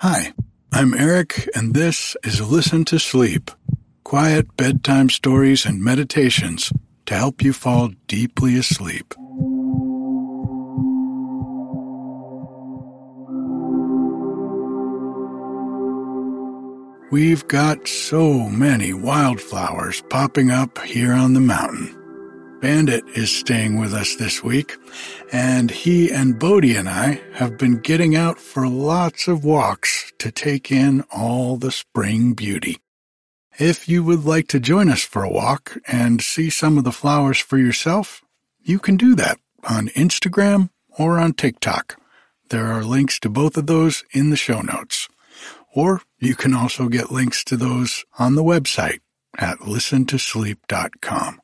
Hi, I'm Eric, and this is Listen to Sleep quiet bedtime stories and meditations to help you fall deeply asleep. We've got so many wildflowers popping up here on the mountain. Bandit is staying with us this week, and he and Bodie and I have been getting out for lots of walks to take in all the spring beauty. If you would like to join us for a walk and see some of the flowers for yourself, you can do that on Instagram or on TikTok. There are links to both of those in the show notes. Or you can also get links to those on the website at listentosleep.com.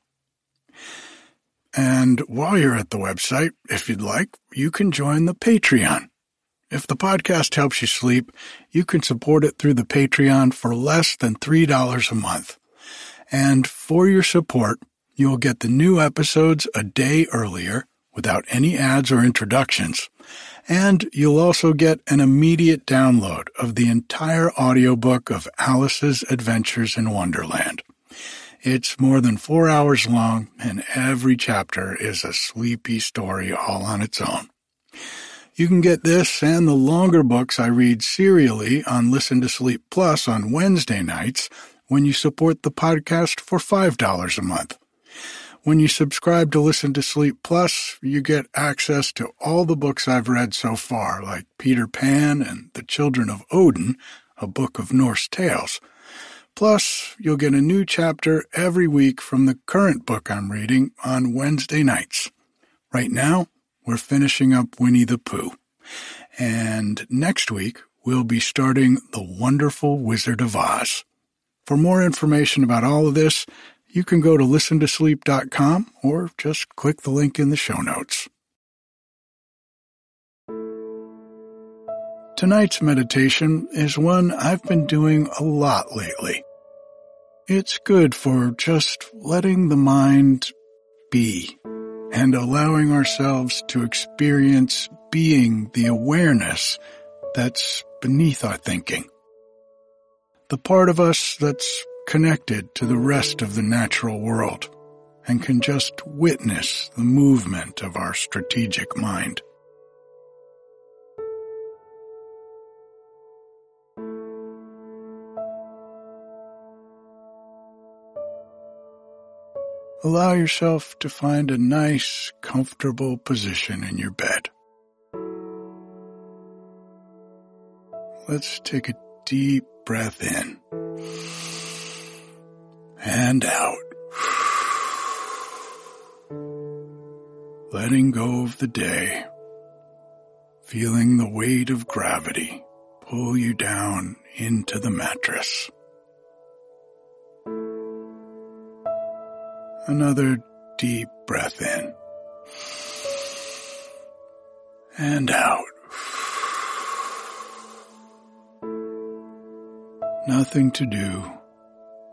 And while you're at the website, if you'd like, you can join the Patreon. If the podcast helps you sleep, you can support it through the Patreon for less than $3 a month. And for your support, you'll get the new episodes a day earlier without any ads or introductions and you'll also get an immediate download of the entire audiobook of Alice's Adventures in Wonderland. It's more than four hours long, and every chapter is a sleepy story all on its own. You can get this and the longer books I read serially on Listen to Sleep Plus on Wednesday nights when you support the podcast for $5 a month. When you subscribe to Listen to Sleep Plus, you get access to all the books I've read so far, like Peter Pan and The Children of Odin, a book of Norse tales. Plus, you'll get a new chapter every week from the current book I'm reading on Wednesday nights. Right now, we're finishing up Winnie the Pooh. And next week, we'll be starting The Wonderful Wizard of Oz. For more information about all of this, you can go to listentosleep.com or just click the link in the show notes. Tonight's meditation is one I've been doing a lot lately. It's good for just letting the mind be and allowing ourselves to experience being the awareness that's beneath our thinking. The part of us that's connected to the rest of the natural world and can just witness the movement of our strategic mind. Allow yourself to find a nice, comfortable position in your bed. Let's take a deep breath in and out. Letting go of the day, feeling the weight of gravity pull you down into the mattress. Another deep breath in and out. Nothing to do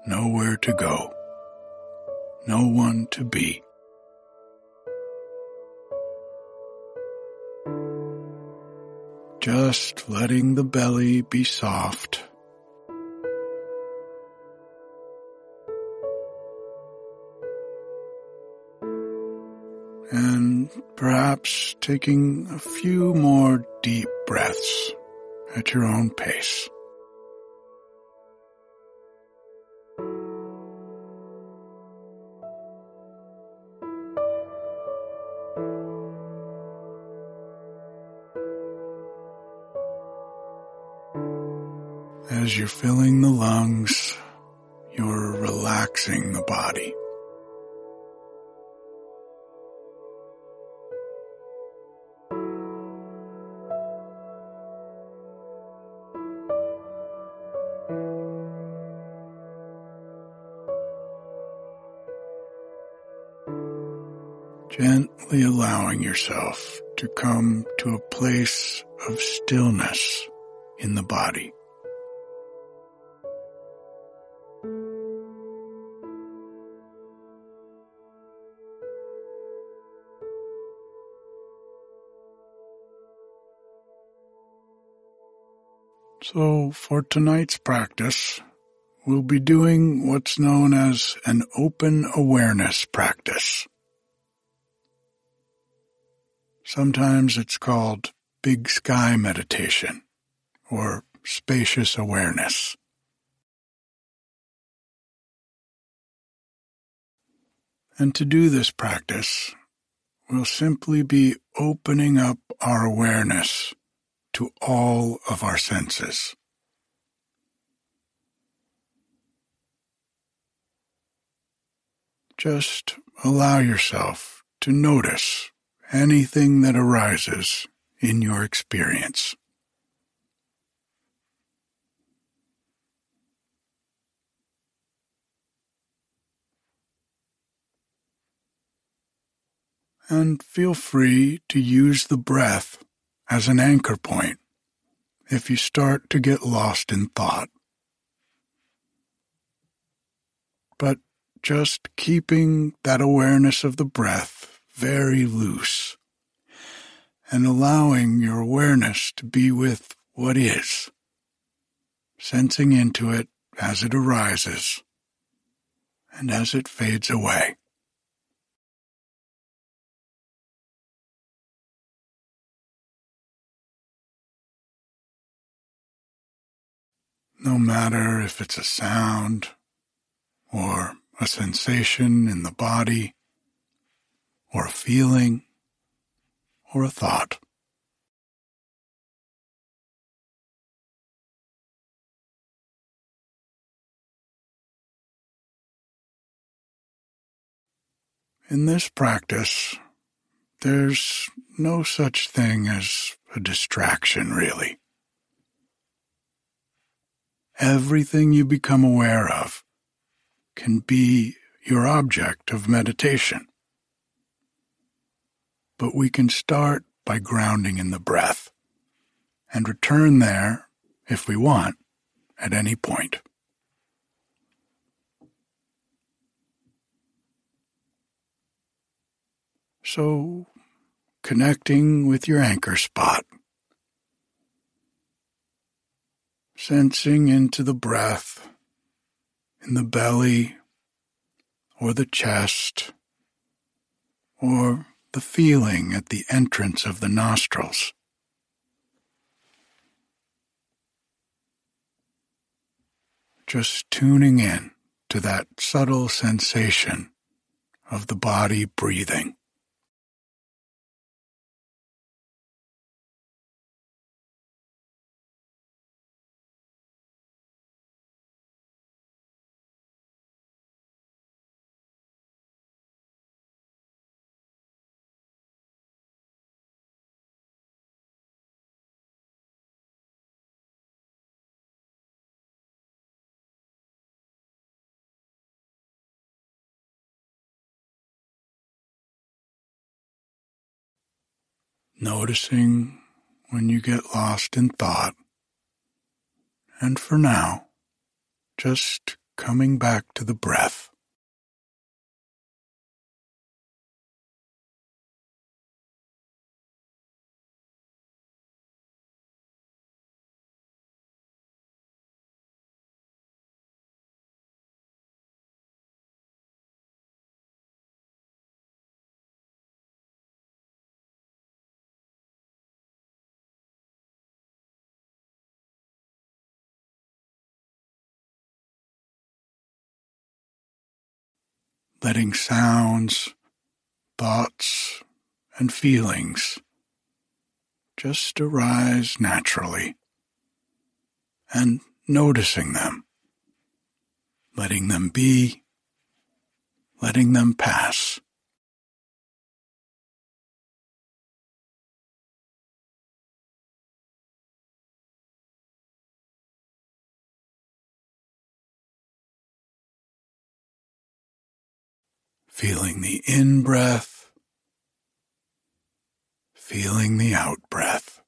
nowhere to go, no one to be. Just letting the belly be soft. And perhaps taking a few more deep breaths at your own pace. As you're filling the lungs, you're relaxing the body. Allowing yourself to come to a place of stillness in the body. So, for tonight's practice, we'll be doing what's known as an open awareness practice. Sometimes it's called big sky meditation or spacious awareness. And to do this practice, we'll simply be opening up our awareness to all of our senses. Just allow yourself to notice anything that arises in your experience. And feel free to use the breath as an anchor point if you start to get lost in thought. But just keeping that awareness of the breath very loose and allowing your awareness to be with what is, sensing into it as it arises and as it fades away. No matter if it's a sound or a sensation in the body or a feeling or a thought. In this practice, there's no such thing as a distraction, really. Everything you become aware of can be your object of meditation. But we can start by grounding in the breath and return there, if we want, at any point. So, connecting with your anchor spot sensing into the breath in the belly or the chest or the feeling at the entrance of the nostrils. Just tuning in to that subtle sensation of the body breathing. Noticing when you get lost in thought. And for now, just coming back to the breath. Letting sounds, thoughts, and feelings just arise naturally and noticing them, letting them be, letting them pass. Feeling the in breath, feeling the out breath.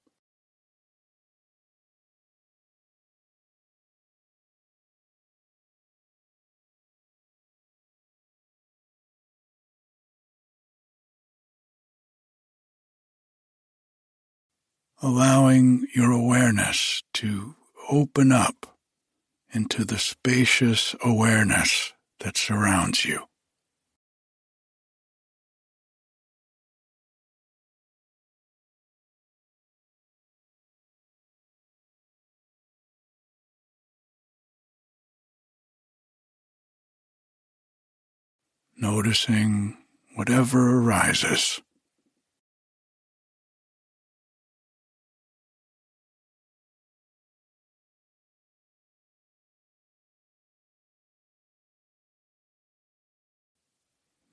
Allowing your awareness to open up into the spacious awareness that surrounds you. Noticing whatever arises.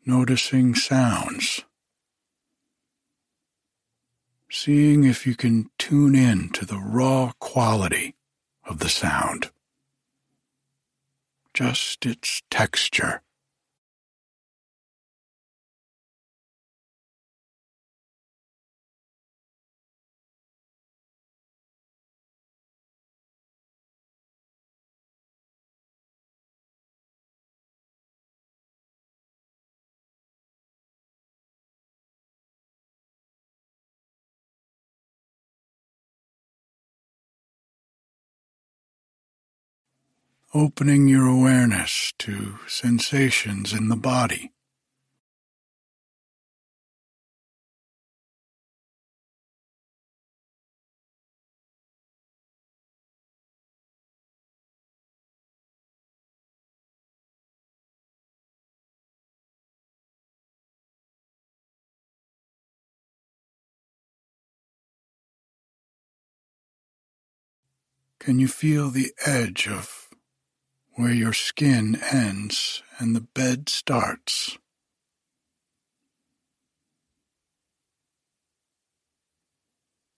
noticing sounds, seeing if you can tune in to the raw quality of the sound, just its texture. Opening your awareness to sensations in the body. Can you feel the edge of where your skin ends and the bed starts.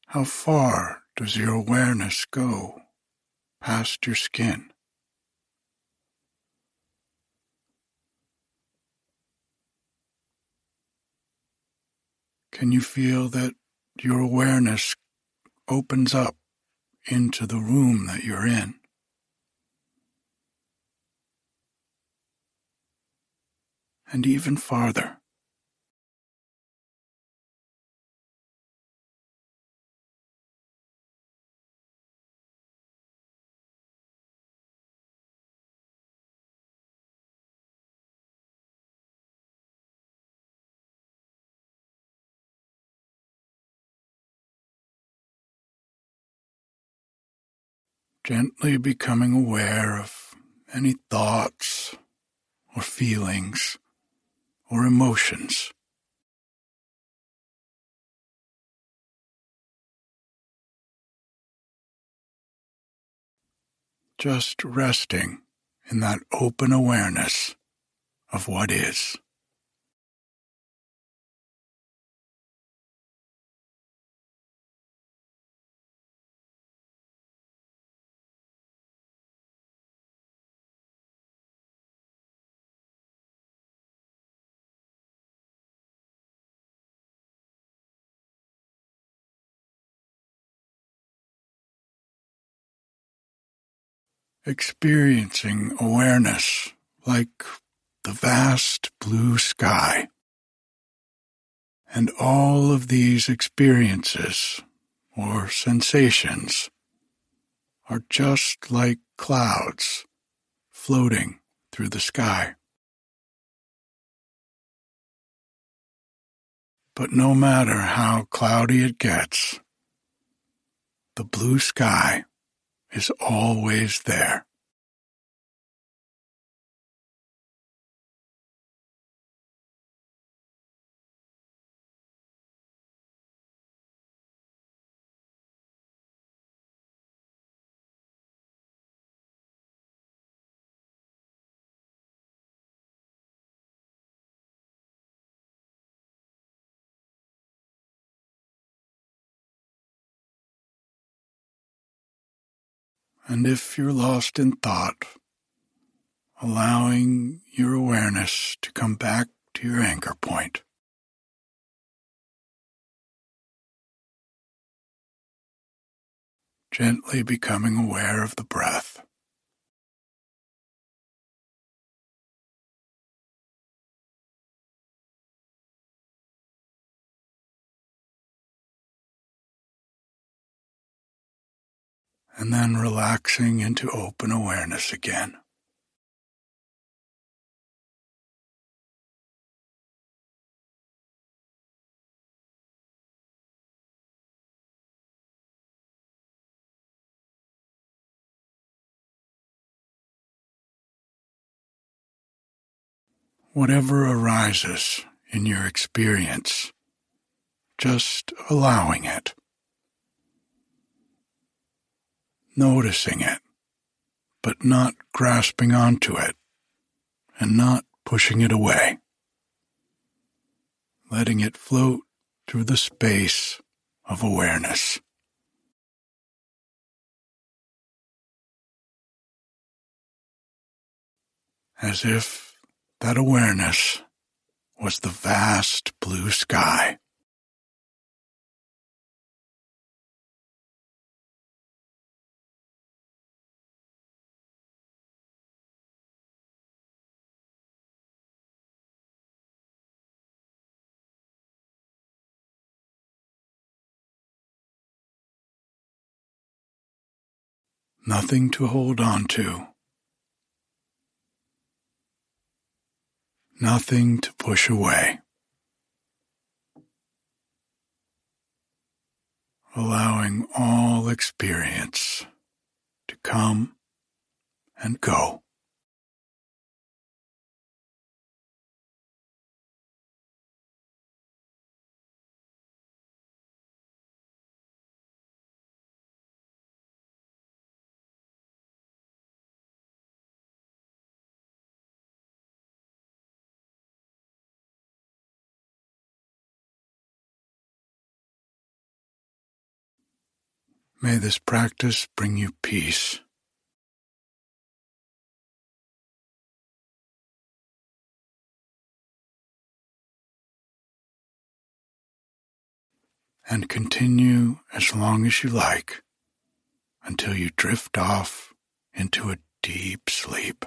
How far does your awareness go past your skin? Can you feel that your awareness opens up into the room that you're in? And even farther. Gently becoming aware of any thoughts or feelings or emotions. Just resting in that open awareness of what is. Experiencing awareness like the vast blue sky. And all of these experiences or sensations are just like clouds floating through the sky. But no matter how cloudy it gets, the blue sky is always there. And if you're lost in thought, allowing your awareness to come back to your anchor point. Gently becoming aware of the breath. And then relaxing into open awareness again. Whatever arises in your experience, just allowing it. Noticing it, but not grasping onto it and not pushing it away. Letting it float through the space of awareness. As if that awareness was the vast blue sky. Nothing to hold on to, nothing to push away. Allowing all experience to come and go. May this practice bring you peace. And continue as long as you like until you drift off into a deep sleep.